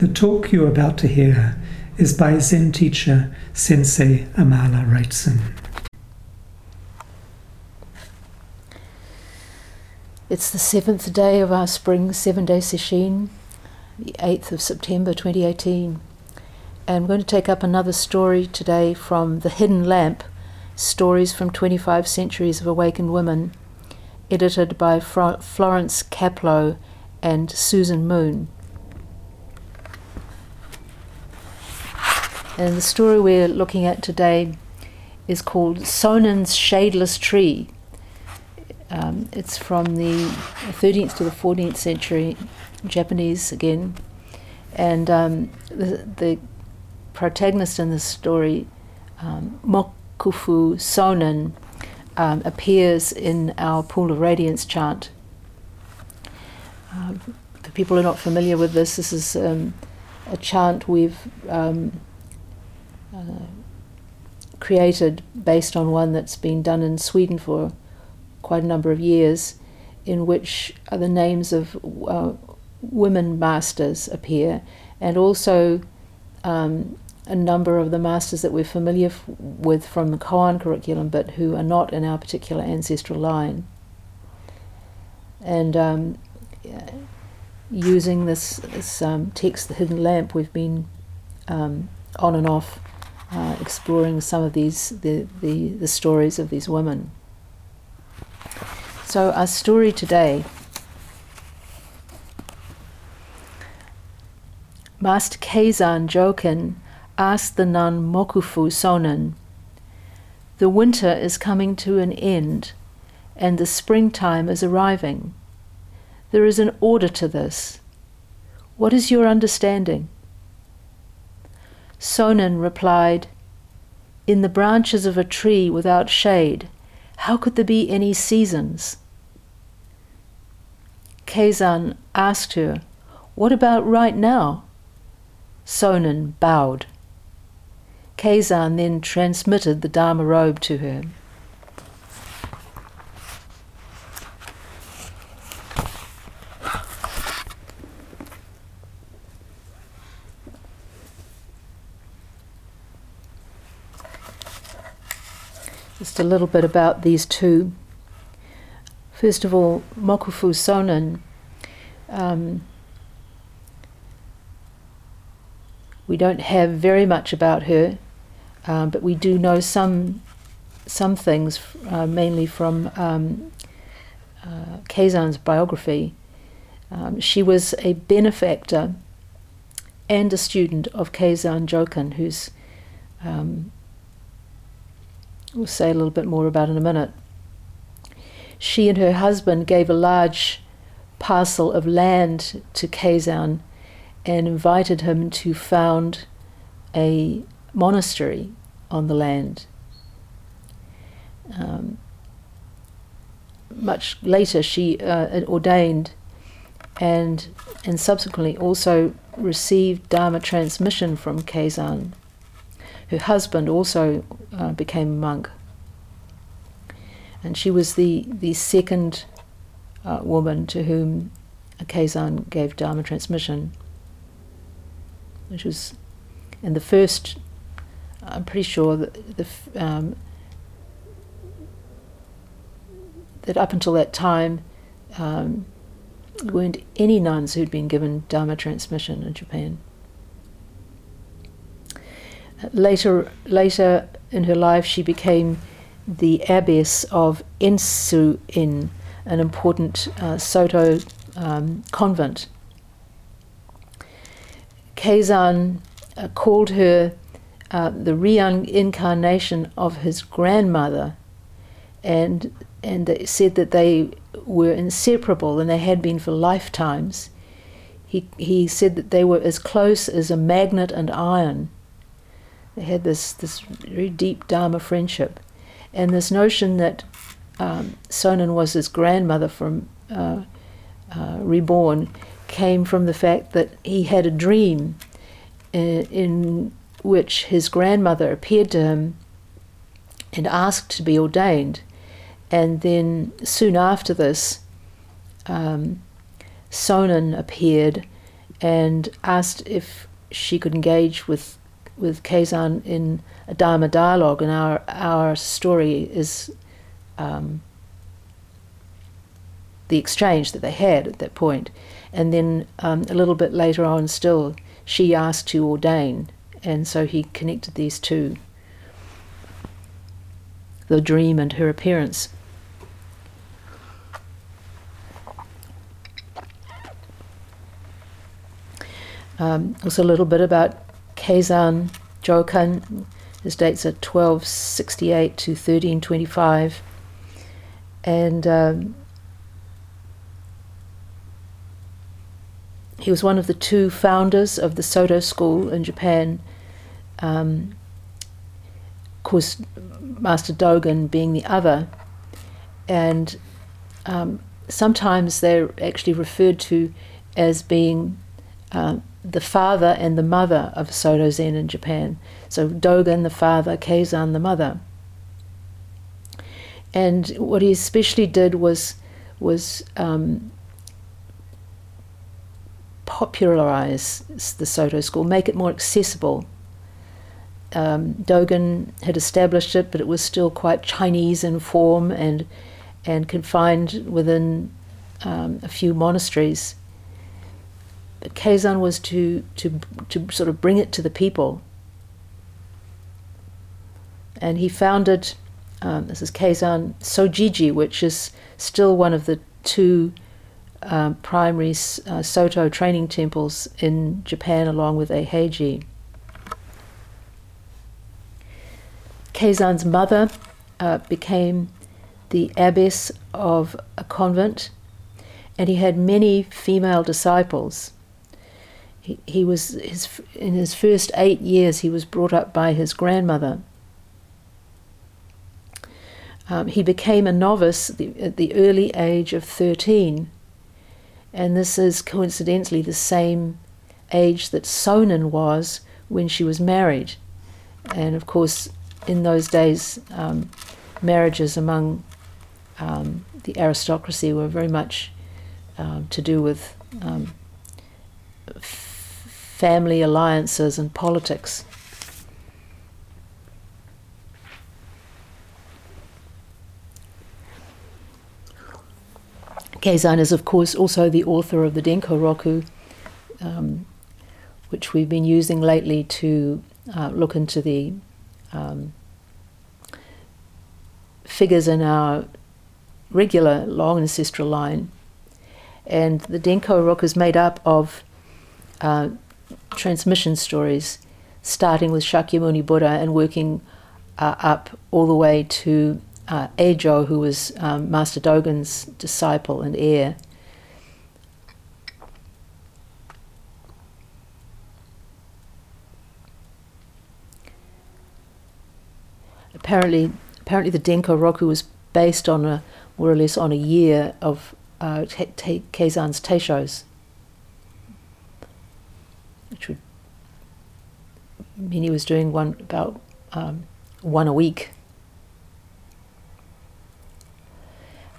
The talk you're about to hear is by Zen teacher Sensei Amala Wrightson. It's the seventh day of our spring seven day session, the 8th of September 2018. And I'm going to take up another story today from The Hidden Lamp Stories from 25 Centuries of Awakened Women, edited by Florence Caplow and Susan Moon. And the story we're looking at today is called Sonen's Shadeless Tree. Um, it's from the 13th to the 14th century, Japanese again. And um, the, the, protagonist in this story, um, Mokufu Sonen, um, appears in our Pool of Radiance chant. Um, for people who are not familiar with this, this is um, a chant we've um, uh, created based on one that's been done in Sweden for quite a number of years, in which the names of uh, women masters appear, and also um, a number of the masters that we're familiar f- with from the Koan curriculum, but who are not in our particular ancestral line. And um, using this, this um, text, The Hidden Lamp, we've been um, on and off uh, exploring some of these the, the, the stories of these women. So our story today. Master Keizan Jokin asked the nun Mokufu Sonen, The winter is coming to an end, and the springtime is arriving. There is an order to this. What is your understanding? Sonen replied, In the branches of a tree without shade, how could there be any seasons? Keizan asked her, What about right now? Sonen bowed. Keizan then transmitted the Dharma robe to her. Just a little bit about these two. First of all, Mokufu Sonen. Um, we don't have very much about her, um, but we do know some some things, uh, mainly from um, uh, Keizan's biography. Um, she was a benefactor and a student of Keizan Jokin, who's um, we'll say a little bit more about in a minute. She and her husband gave a large parcel of land to Keizan and invited him to found a monastery on the land. Um, much later, she uh, ordained and and subsequently also received Dharma transmission from Keizan her husband also uh, became a monk. And she was the, the second uh, woman to whom Keizan gave Dharma transmission. Which was, and the first, I'm pretty sure that, the, um, that up until that time, um, there weren't any nuns who'd been given Dharma transmission in Japan. Later, later in her life, she became the abbess of Entsu in an important uh, Soto um, convent. Keizan uh, called her uh, the reincarnation of his grandmother, and and said that they were inseparable and they had been for lifetimes. He he said that they were as close as a magnet and iron they had this, this very deep Dharma friendship. And this notion that um, Sonen was his grandmother from uh, uh, reborn came from the fact that he had a dream in, in which his grandmother appeared to him and asked to be ordained. And then soon after this, um, Sonen appeared and asked if she could engage with with Keizan in a Dharma dialogue, and our our story is um, the exchange that they had at that point. And then um, a little bit later on, still, she asked to ordain, and so he connected these two the dream and her appearance. Um, also, a little bit about Keizan Jokin. His dates are 1268 to 1325. And um, he was one of the two founders of the Soto school in Japan. Um, of course, Master Dogen being the other. And um, sometimes they're actually referred to as being uh, the father and the mother of Soto Zen in Japan. So Dogen the father, Keizan the mother. And what he especially did was was um, popularize the Soto school, make it more accessible. Um, Dogen had established it, but it was still quite Chinese in form and and confined within um, a few monasteries. Keizan was to, to, to sort of bring it to the people. And he founded, um, this is Kazan Sojiji, which is still one of the two um, primary uh, Soto training temples in Japan, along with Eiheiji. Keizan's mother uh, became the abbess of a convent, and he had many female disciples. He, he was his, in his first eight years, he was brought up by his grandmother. Um, he became a novice the, at the early age of 13, and this is coincidentally the same age that Sonen was when she was married. And of course, in those days, um, marriages among um, the aristocracy were very much um, to do with um, family alliances and politics. Keizan is, of course, also the author of the Denko Roku, um, which we've been using lately to uh, look into the um, figures in our regular long ancestral line. And the Denko Roku is made up of uh, transmission stories, starting with Shakyamuni Buddha and working uh, up all the way to uh, Ejo, who was um, Master Dogen's disciple and heir. Apparently, apparently the Denko Roku was based on a more or less on a year of uh, Keizan's Teishos. Which would mean he was doing one about um, one a week.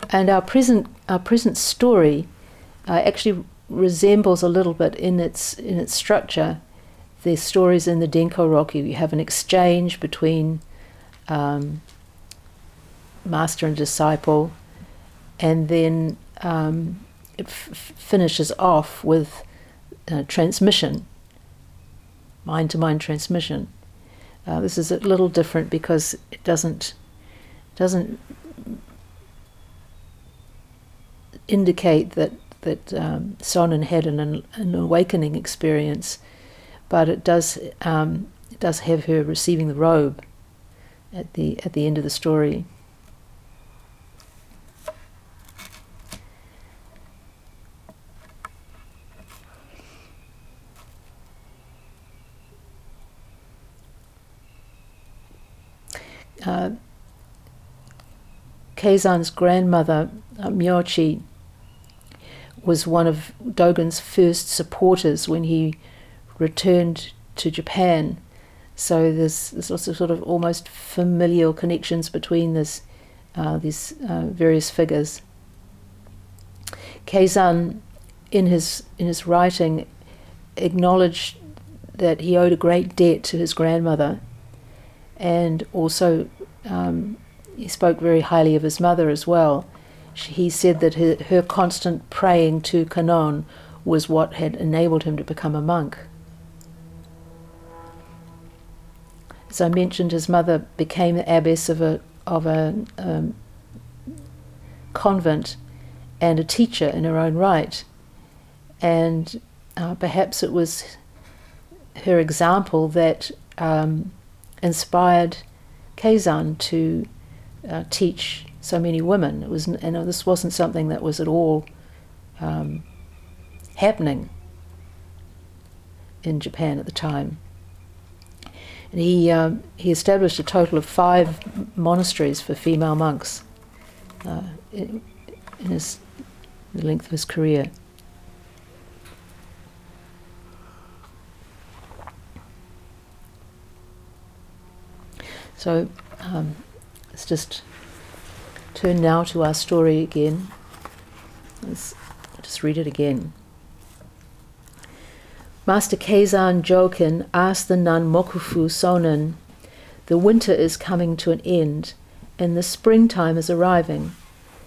And our present our present story uh, actually resembles a little bit in its in its structure the stories in the Denko Roku. You have an exchange between um, master and disciple, and then um, it f- finishes off with uh, transmission mind to mind transmission. Uh, this is a little different because it doesn't doesn't indicate that that um, Sonen had an, an awakening experience, but it does um, it does have her receiving the robe at the at the end of the story. Uh, Keizan's grandmother, uh, Myochi, was one of Dogen's first supporters when he returned to Japan. So there's, there's lots of sort of almost familial connections between this, uh, these uh, various figures. Keizan, in his in his writing, acknowledged that he owed a great debt to his grandmother, and also um, he spoke very highly of his mother as well. She, he said that her, her constant praying to Kanon was what had enabled him to become a monk. As I mentioned, his mother became the abbess of a of a um, convent and a teacher in her own right, and uh, perhaps it was her example that um, inspired Keizan to uh, teach so many women. It was, and this wasn't something that was at all um, happening in Japan at the time. And he, um, he established a total of five monasteries for female monks uh, in, in his, the length of his career. So um, let's just turn now to our story again. Let's just read it again. Master Keizan Jokin asked the nun Mokufu Sonen, The winter is coming to an end, and the springtime is arriving.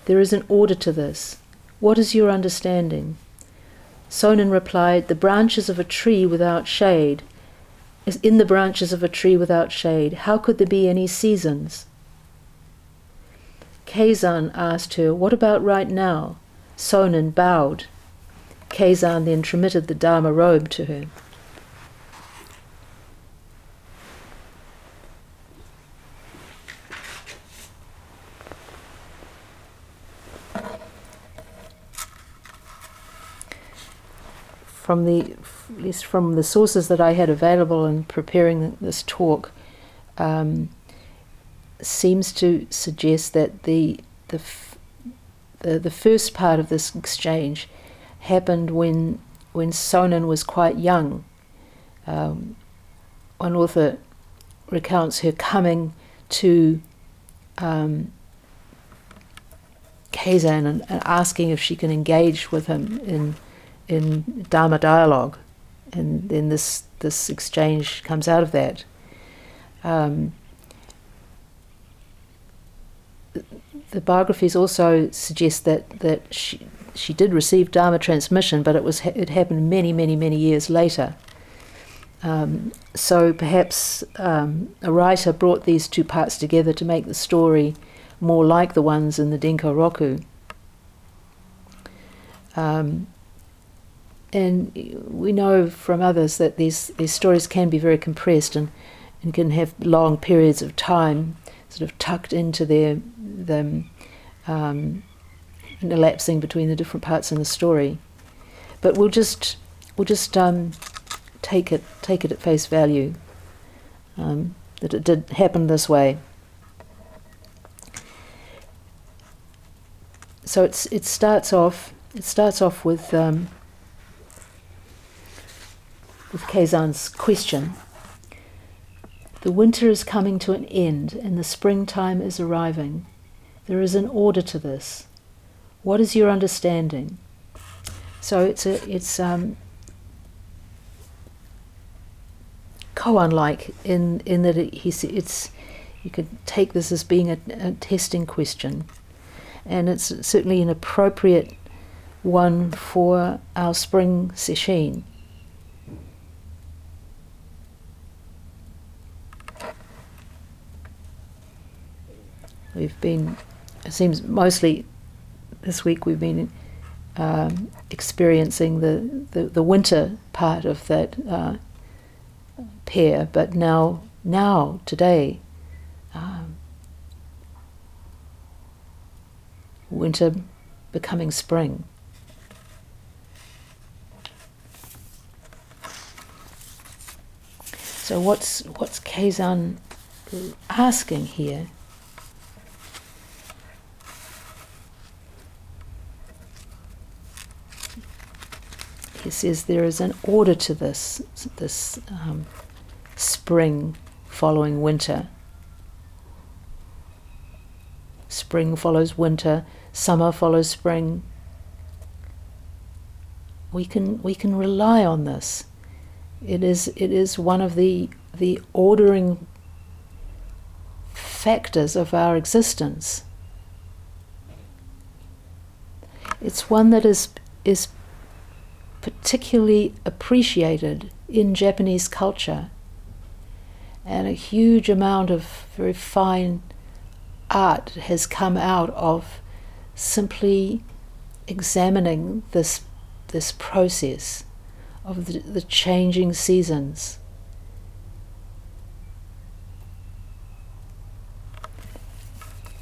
There is an order to this. What is your understanding? Sonen replied, The branches of a tree without shade. In the branches of a tree without shade. How could there be any seasons? Keizan asked her, What about right now? Sonen bowed. Keizan then transmitted the Dharma robe to her. From the, at least from the sources that I had available in preparing this talk, um, seems to suggest that the the, the the first part of this exchange happened when when Sonen was quite young. Um, one author recounts her coming to um, Keizan and, and, asking if she can engage with him in in Dharma dialogue, and then this this exchange comes out of that. Um, the biographies also suggest that that she she did receive Dharma transmission, but it was it happened many, many, many years later. Um, so perhaps um, a writer brought these two parts together to make the story more like the ones in the Denko Roku. Um, and we know from others that these, these stories can be very compressed and, and can have long periods of time sort of tucked into their them um, and elapsing between the different parts in the story. But we'll just we'll just um, take it take it at face value um, that it did happen this way. So it's it starts off it starts off with um, with Keizan's question. The winter is coming to an end and the springtime is arriving. There is an order to this. What is your understanding? So it's a it's um, koan-like in in that it, he's it's you could take this as being a, a testing question, and it's certainly an appropriate one for our spring sesshin. We've been, it seems mostly this week we've been um, experiencing the, the, the, winter part of that uh, pair, but now, now, today, um, winter becoming spring. So what's what's Keizan asking here? He says there is an order to this, this um, spring following winter. Spring follows winter, summer follows spring. We can, we can rely on this. It is, it is one of the, the ordering factors of our existence. It's one that is, is particularly appreciated in Japanese culture, and a huge amount of very fine art has come out of simply examining this, this process of the, the changing seasons.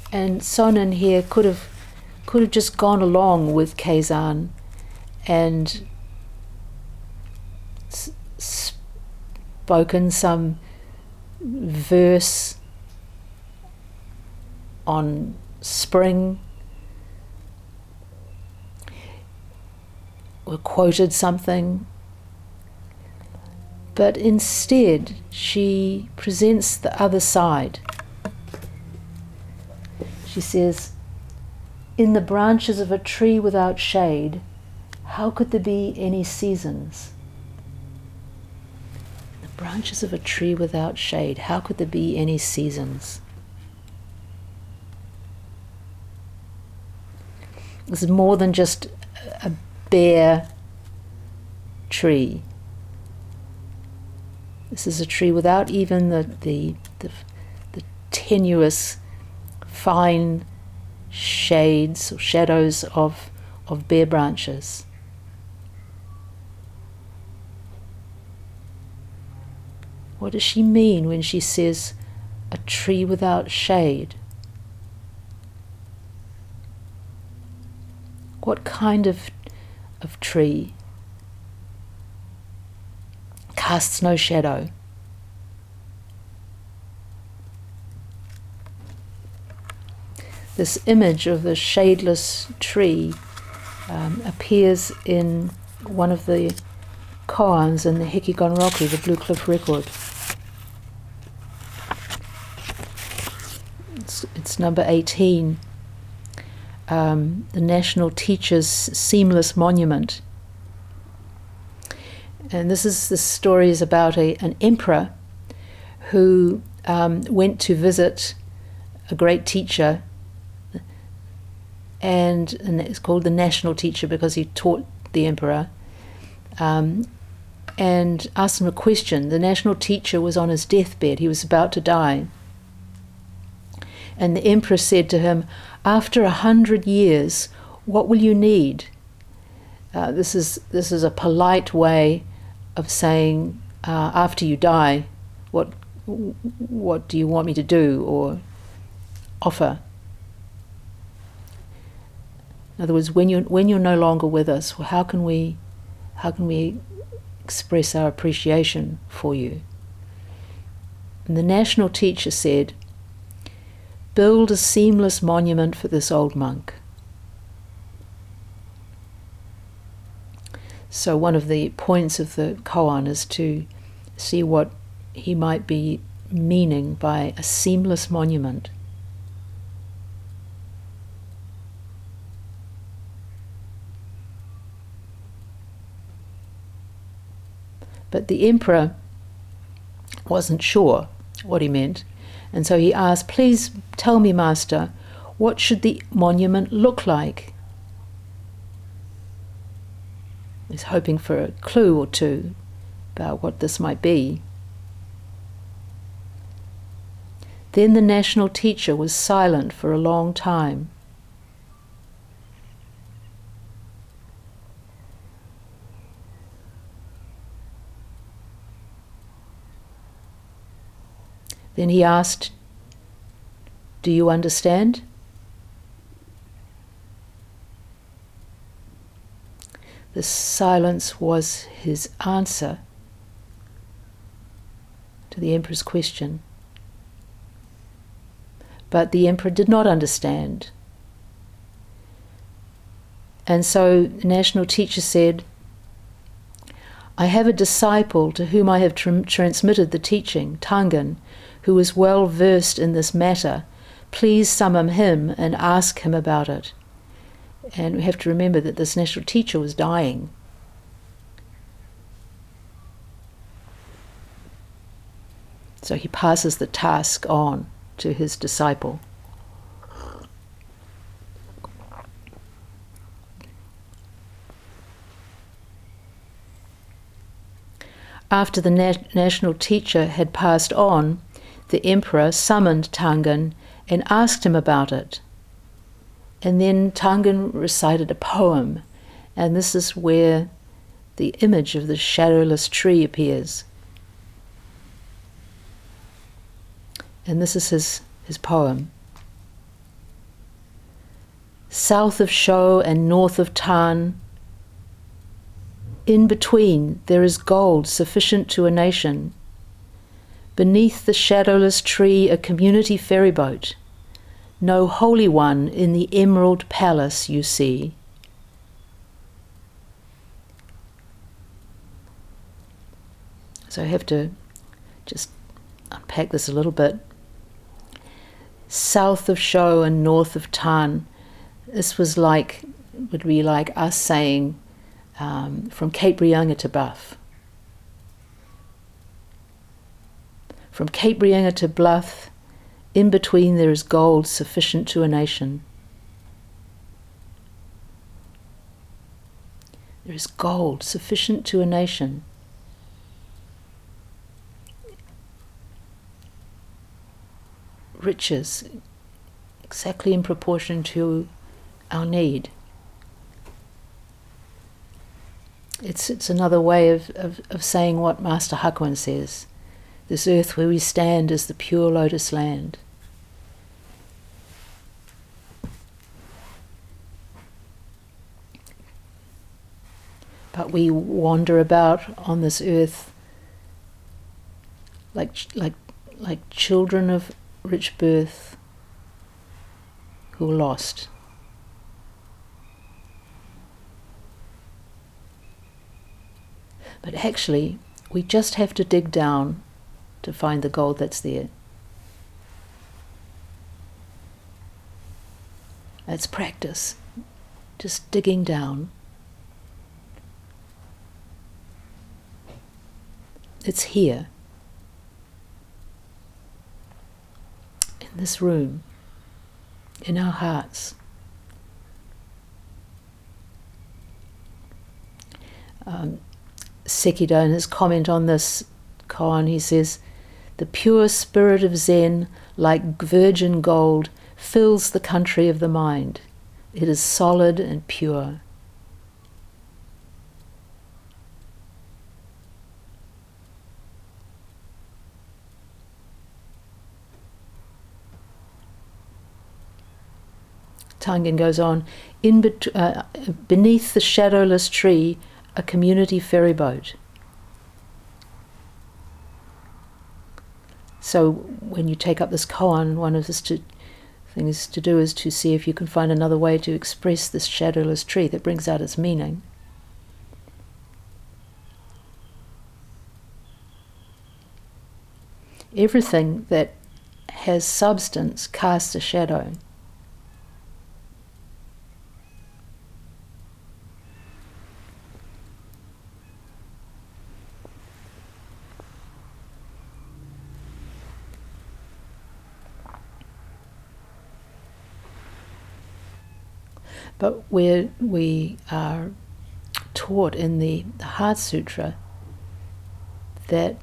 And Sonen here could have could have just gone along with Keizan and spoken some verse on spring or quoted something but instead she presents the other side. She says, In the branches of a tree without shade, how could there be any seasons? Branches of a tree without shade, how could there be any seasons? This is more than just a bare tree. This is a tree without even the, the, the, the tenuous, fine shades or shadows of, of bare branches. What does she mean when she says a tree without shade? What kind of, of tree casts no shadow? This image of the shadeless tree um, appears in one of the koans in the Hekiganroku, the Blue Cliff record. It's number 18, um, the National Teachers Seamless Monument. And this is the story is about a, an emperor who um, went to visit a great teacher, and, and it's called the national teacher because he taught the emperor. Um, and asked him a question. The national teacher was on his deathbed, he was about to die. And the emperor said to him, After a hundred years, what will you need? Uh, this, is, this is a polite way of saying, uh, After you die, what, what do you want me to do or offer? In other words, when you're, when you're no longer with us, how can we, how can we express our appreciation for you? And the national teacher said, Build a seamless monument for this old monk. So, one of the points of the koan is to see what he might be meaning by a seamless monument. But the emperor wasn't sure what he meant, and so he asked, Please tell me, Master, what should the monument look like? He's hoping for a clue or two about what this might be. Then the national teacher was silent for a long time. Then he asked, Do you understand? The silence was his answer to the emperor's question. But the emperor did not understand. And so the national teacher said, I have a disciple to whom I have tr- transmitted the teaching, Tangen, who is well versed in this matter. Please summon him and ask him about it. And we have to remember that this national teacher was dying. So he passes the task on to his disciple. After the na- national teacher had passed on, the emperor summoned Tangen and asked him about it. And then Tangen recited a poem, and this is where the image of the shadowless tree appears. And this is his, his poem. South of Sho and north of Tan, in between there is gold sufficient to a nation. Beneath the shadowless tree, a community ferryboat. No holy one in the emerald palace you see. So I have to just unpack this a little bit. South of Sho and north of Tan, this was like, would be like us saying um, from Cape Reinga to Bluff. From Cape Reinga to Bluff, in between there is gold sufficient to a nation. There is gold sufficient to a nation. riches exactly in proportion to our need. It's, it's another way of, of, of saying what Master Hakuin says. This earth where we stand is the pure lotus land. But we wander about on this earth like, like, like children of rich birth who are lost. But actually, we just have to dig down to find the gold that's there. That's practice. Just digging down. It's here. in this room, in our hearts. Um, Sekida, in his comment on this koan, he says, The pure spirit of Zen, like virgin gold, fills the country of the mind. It is solid and pure. Tangen goes on, in bet- uh, beneath the shadowless tree, a community ferry boat. So when you take up this koan, one of the things to do is to see if you can find another way to express this shadowless tree that brings out its meaning. Everything that has substance casts a shadow. But where we are taught in the, the Heart Sutra that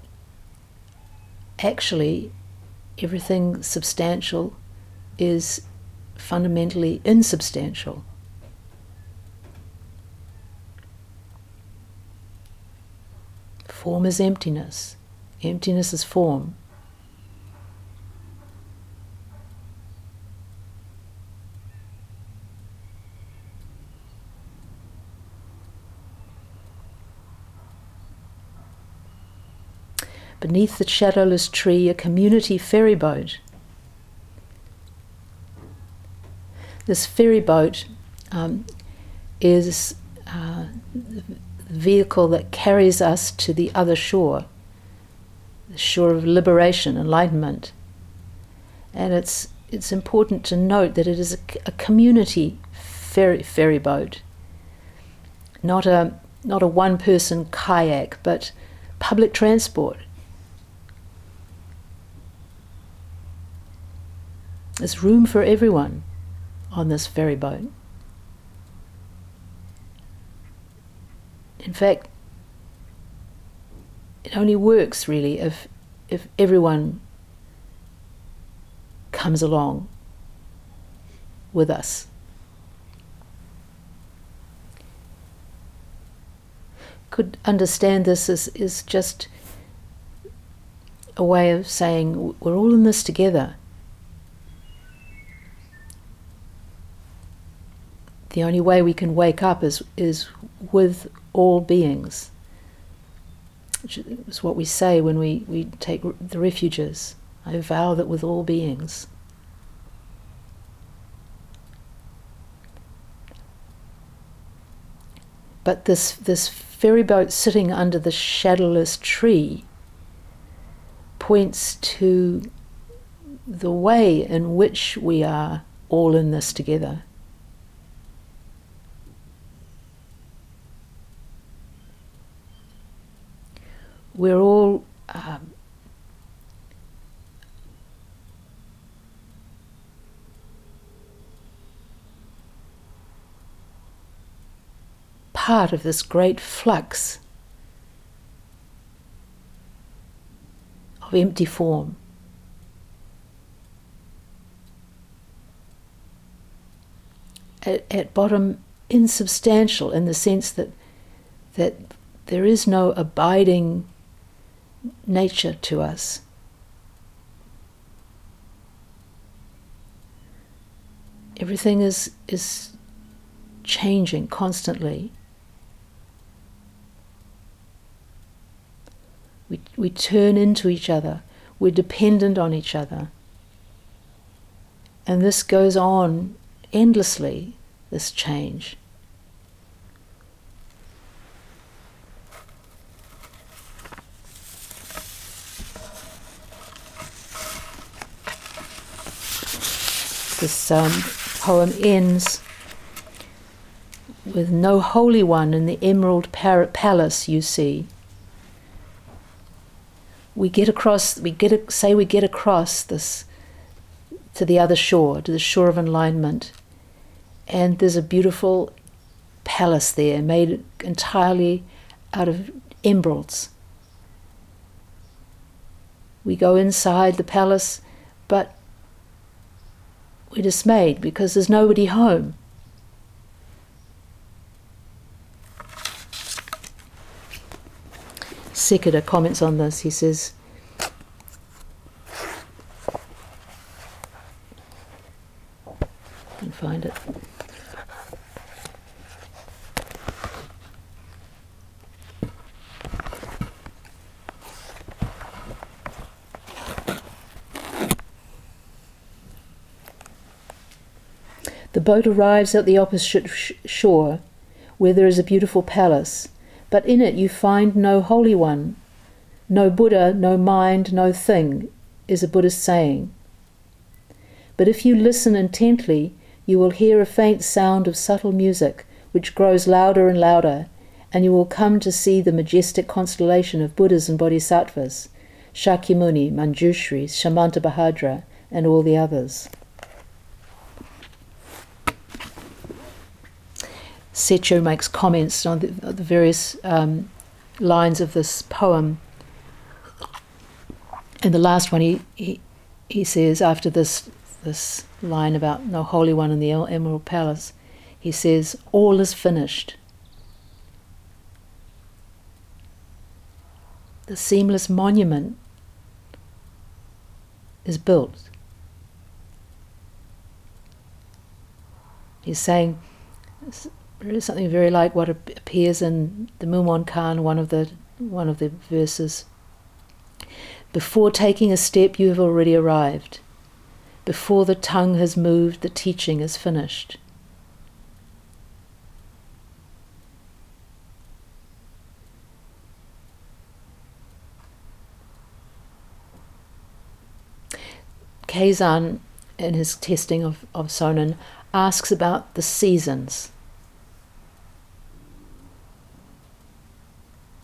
actually everything substantial is fundamentally insubstantial. Form is emptiness, emptiness is form. Beneath the shadowless tree, a community ferry boat. This ferry boat um, is uh, the vehicle that carries us to the other shore, the shore of liberation, enlightenment. And it's, it's important to note that it is a, a community ferry, ferry boat, not a, not a one person kayak, but public transport There's room for everyone on this ferry boat. In fact, it only works really if if everyone comes along with us. Could understand this as is just a way of saying we're all in this together. The only way we can wake up is is with all beings. Which is what we say when we, we take the refuges. I vow that with all beings. But this, this ferry boat sitting under the shadowless tree points to the way in which we are all in this together. We're all um, part of this great flux of empty form. At, at bottom, insubstantial in the sense that that there is no abiding nature to us. Everything is, is changing constantly. We, we turn into each other, we're dependent on each other. And this goes on endlessly, this change. This um, poem ends with no holy one in the emerald palace you see we get across, we get say we get across this to the other shore, to the shore of enlightenment, and there's a beautiful palace there made entirely out of emeralds. We go inside the palace, but we're dismayed because there's nobody home. Sekida comments on this. He says, can find it. The boat arrives at the opposite sh- shore, where there is a beautiful palace but in it you find no Holy One. No Buddha, no mind, no thing, is a Buddhist saying. But if you listen intently, you will hear a faint sound of subtle music, which grows louder and louder, and you will come to see the majestic constellation of Buddhas and Bodhisattvas, Shakyamuni, Manjushri, Samantabhadra, and all the others. Setcho makes comments on the, the various um, lines of this poem. And the last one, he, he, he says, after this, this line about no Holy One in the Emerald Palace, he says, All is finished. The seamless monument is built. He's saying, really something very like what appears in the Mumonkan, one of the one of the verses. Before taking a step, you have already arrived. Before the tongue has moved, the teaching is finished. Keizan, in his testing of, of Sonen, asks about the seasons.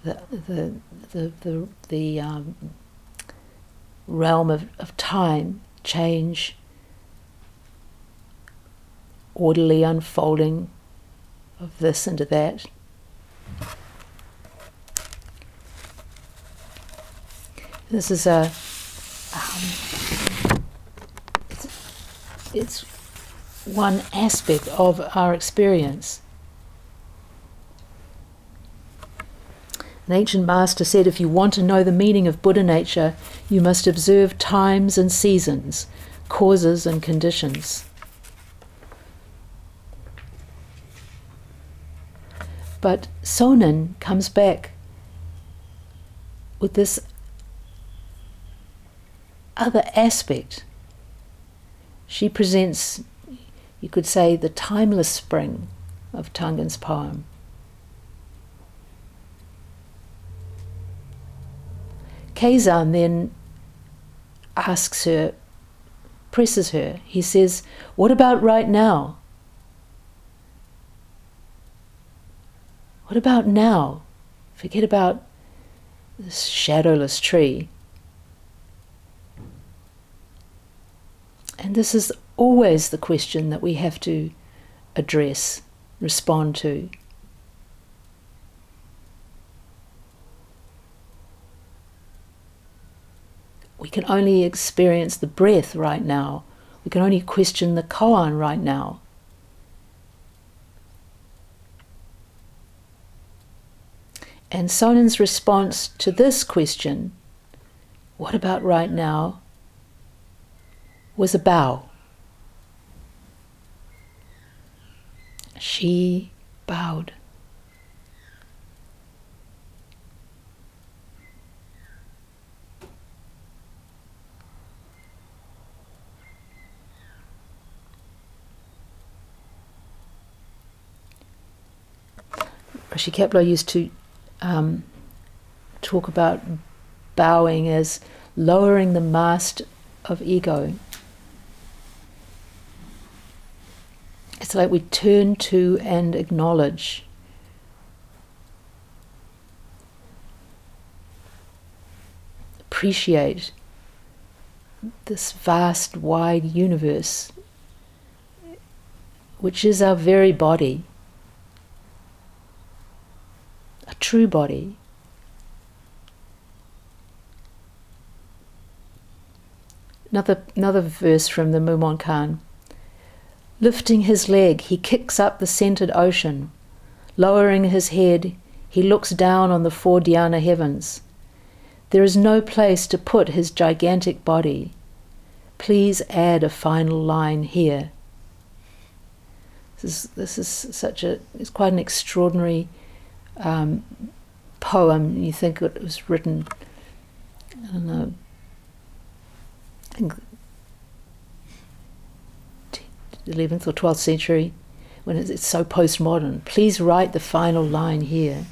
The the the the, the um, realm of, of time change orderly unfolding of this into that. This is a. Um, it's, it's one aspect of our experience. An ancient master said if you want to know the meaning of Buddha nature, you must observe times and seasons, causes and conditions. But Sonen comes back with this other aspect. She presents, you could say, the timeless spring of Tangen's poem. Keizan then asks her, presses her. He says, What about right now? What about now? Forget about this shadowless tree. And this is always the question that we have to address, respond to. We can only experience the breath right now. We can only question the koan right now. And Sonen's response to this question, what about right now, was a bow. She bowed. Roshi Kapleau used to um, talk about bowing as lowering the mast of ego. It's like we turn to and acknowledge. Appreciate this vast, wide universe, which is our very body, a true body. Another, another verse from the Mumonkan. Lifting his leg, he kicks up the scented ocean. Lowering his head, he looks down on the four dhyana heavens. There is no place to put his gigantic body. Please add a final line here. This is, this is such a, it's quite an extraordinary um, poem. You think it was written, I don't know, I think 11th or 12th century, when it's, so postmodern. Please write the final line here.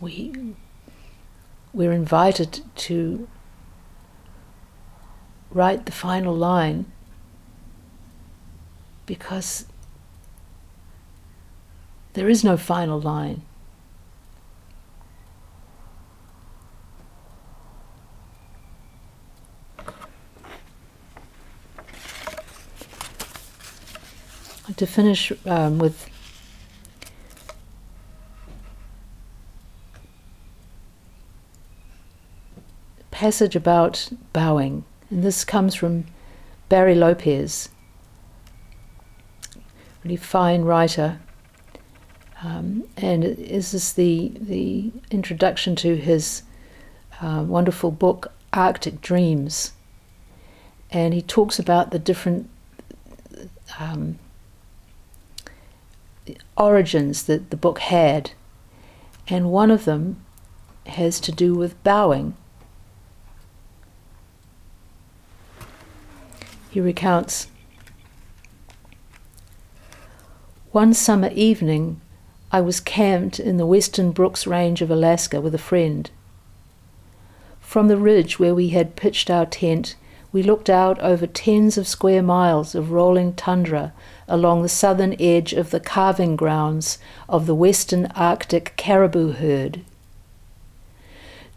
We, we're invited to write the final line because there is no final line. to finish um, with passage about bowing, and this comes from Barry Lopez, really fine writer, um, and this is the the introduction to his uh, wonderful book Arctic Dreams, and he talks about the different um, origins that the book had, and one of them has to do with bowing. He recounts One summer evening, I was camped in the western Brooks Range of Alaska with a friend. From the ridge where we had pitched our tent, we looked out over tens of square miles of rolling tundra along the southern edge of the calving grounds of the western Arctic caribou herd.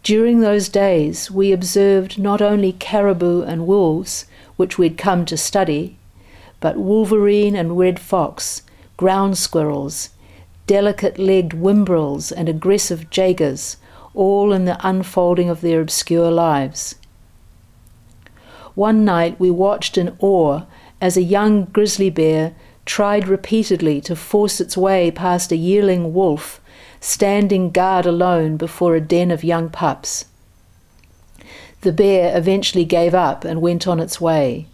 During those days, we observed not only caribou and wolves, which we'd come to study, but wolverine and red fox, ground squirrels, delicate legged whimbrels, and aggressive jaegers, all in the unfolding of their obscure lives. One night we watched in awe as a young grizzly bear tried repeatedly to force its way past a yearling wolf standing guard alone before a den of young pups. The bear eventually gave up and went on its way.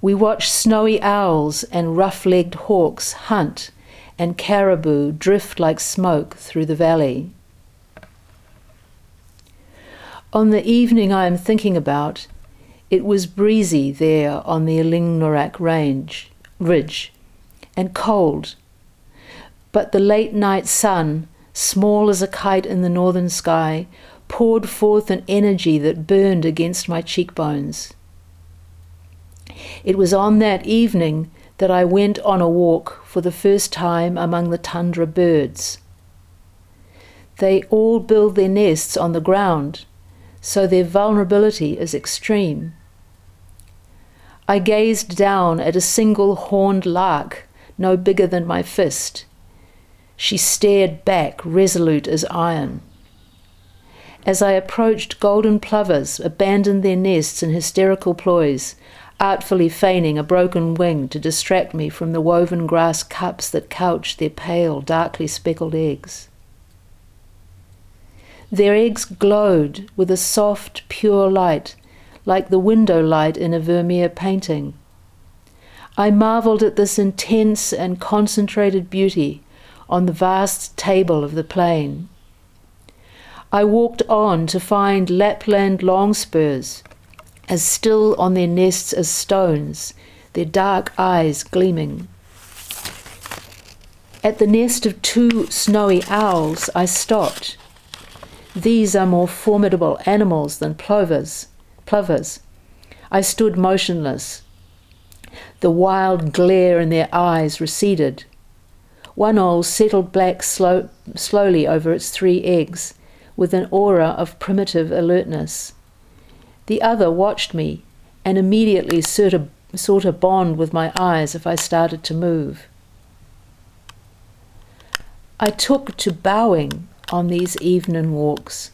We watch snowy owls and rough legged hawks hunt and caribou drift like smoke through the valley. On the evening I am thinking about, it was breezy there on the Ilingnorak range, ridge, and cold but the late night sun, small as a kite in the northern sky, poured forth an energy that burned against my cheekbones. It was on that evening that I went on a walk for the first time among the tundra birds. They all build their nests on the ground, so their vulnerability is extreme. I gazed down at a single horned lark, no bigger than my fist. She stared back, resolute as iron. As I approached, golden plovers abandoned their nests in hysterical ploys, artfully feigning a broken wing to distract me from the woven grass cups that couched their pale, darkly speckled eggs. Their eggs glowed with a soft, pure light, like the window light in a Vermeer painting. I marveled at this intense and concentrated beauty on the vast table of the plain. I walked on to find Lapland longspurs, as still on their nests as stones, their dark eyes gleaming. At the nest of two snowy owls, I stopped. These are more formidable animals than plovers. Plovers. I stood motionless. The wild glare in their eyes receded. One owl settled back slow, slowly over its three eggs, with an aura of primitive alertness. The other watched me and immediately sought a, sought a bond with my eyes if I started to move. I took to bowing on these evening walks.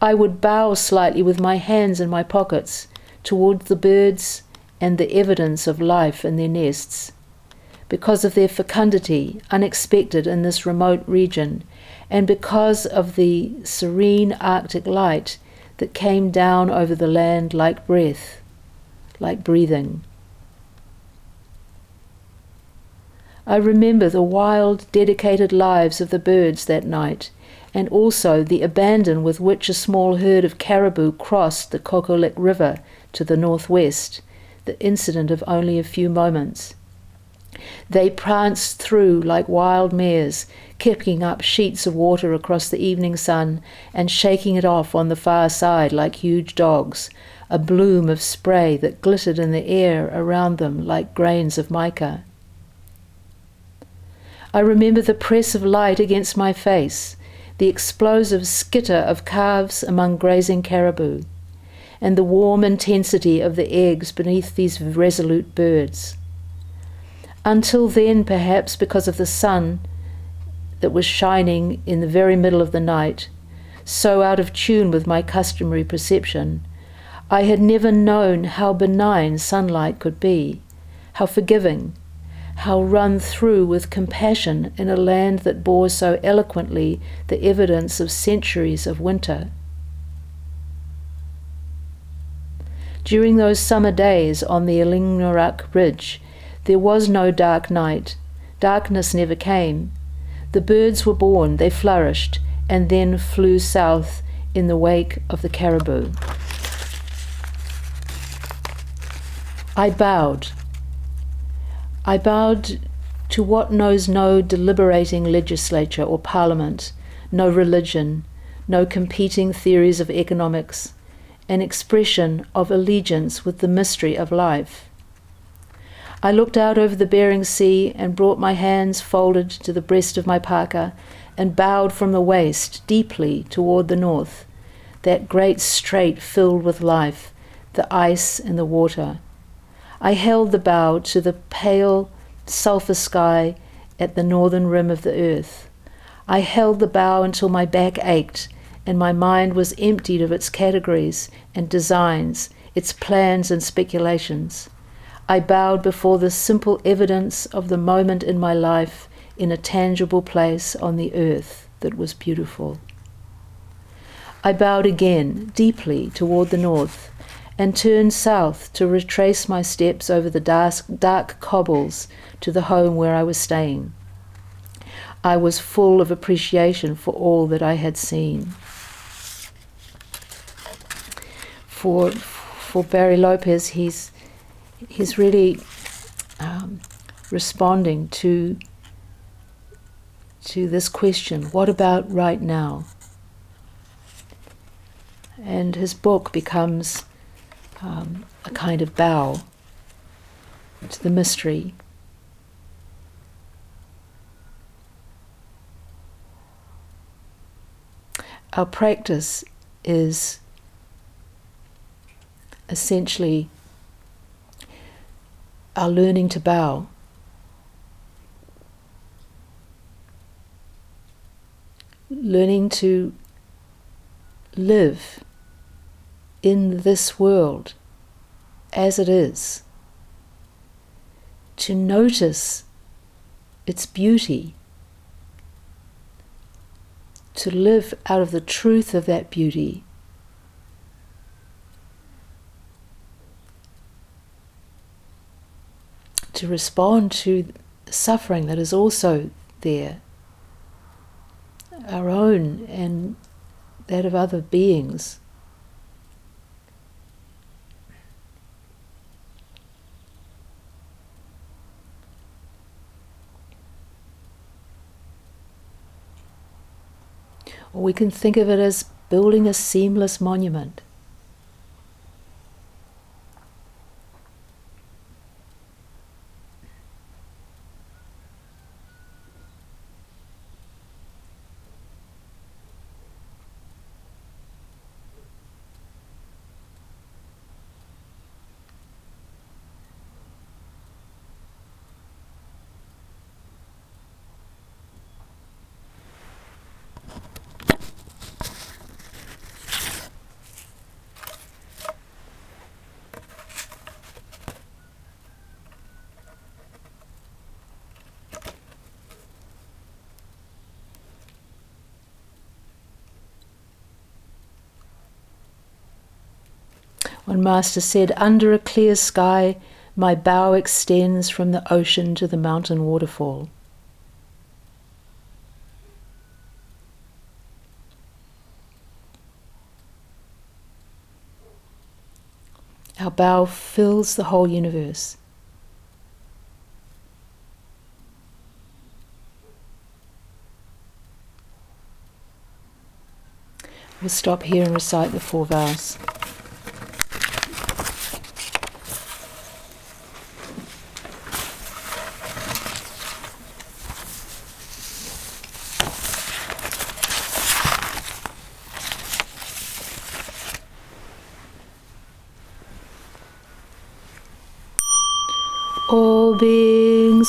I would bow slightly with my hands in my pockets toward the birds and the evidence of life in their nests because of their fecundity, unexpected in this remote region, and because of the serene Arctic light that came down over the land like breath, like breathing. I remember the wild, dedicated lives of the birds that night, and also the abandon with which a small herd of caribou crossed the Kokolik River to the northwest, the incident of only a few moments. They pranced through like wild mares, kicking up sheets of water across the evening sun and shaking it off on the far side like huge dogs, a bloom of spray that glittered in the air around them like grains of mica. I remember the press of light against my face, the explosive skitter of calves among grazing caribou, and the warm intensity of the eggs beneath these resolute birds. Until then, perhaps because of the sun that was shining in the very middle of the night, so out of tune with my customary perception, I had never known how benign sunlight could be, how forgiving, how run through with compassion in a land that bore so eloquently the evidence of centuries of winter. During those summer days on the Ilingnorak Ridge, there was no dark night. Darkness never came. The birds were born, they flourished, and then flew south in the wake of the caribou. I bowed. I bowed to what knows no deliberating legislature or parliament, no religion, no competing theories of economics, an expression of allegiance with the mystery of life. I looked out over the Bering Sea and brought my hands folded to the breast of my parka and bowed from the waist deeply toward the north, that great strait filled with life, the ice and the water. I held the bow to the pale sulphur sky at the northern rim of the earth. I held the bow until my back ached and my mind was emptied of its categories and designs, its plans and speculations. I bowed before the simple evidence of the moment in my life in a tangible place on the earth that was beautiful. I bowed again, deeply toward the north, and turned south to retrace my steps over the dark, dark cobbles to the home where I was staying. I was full of appreciation for all that I had seen. For, for Barry Lopez, he's, he's really um, responding to, to this question what about right now? And his book becomes um, a kind of bow to the mystery. Our practice is essentially our learning to bow. Learning to live in this world as it is, to notice its beauty, to live out of the truth of that beauty. To respond to suffering that is also there, our own and that of other beings. Or we can think of it as building a seamless monument. One master said, Under a clear sky, my bow extends from the ocean to the mountain waterfall. Our bow fills the whole universe. We'll stop here and recite the four vows. all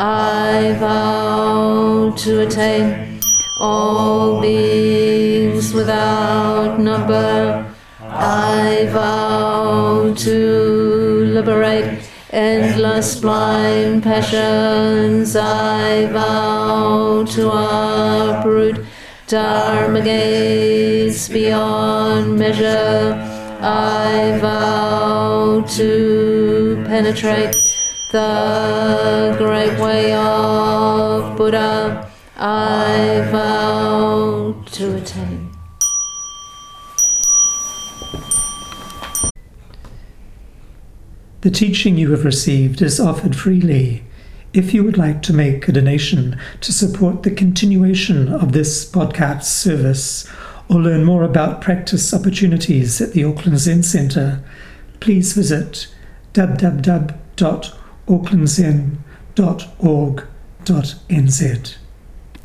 I vow to attain all beings without number. I vow to liberate endless blind passions. I vow to uproot dharma gates beyond measure. I vow to penetrate the great way of Buddha. I vow to attain. The teaching you have received is offered freely. If you would like to make a donation to support the continuation of this podcast service or learn more about practice opportunities at the Auckland Zen Centre, please visit www.aucklandzen.org.nz.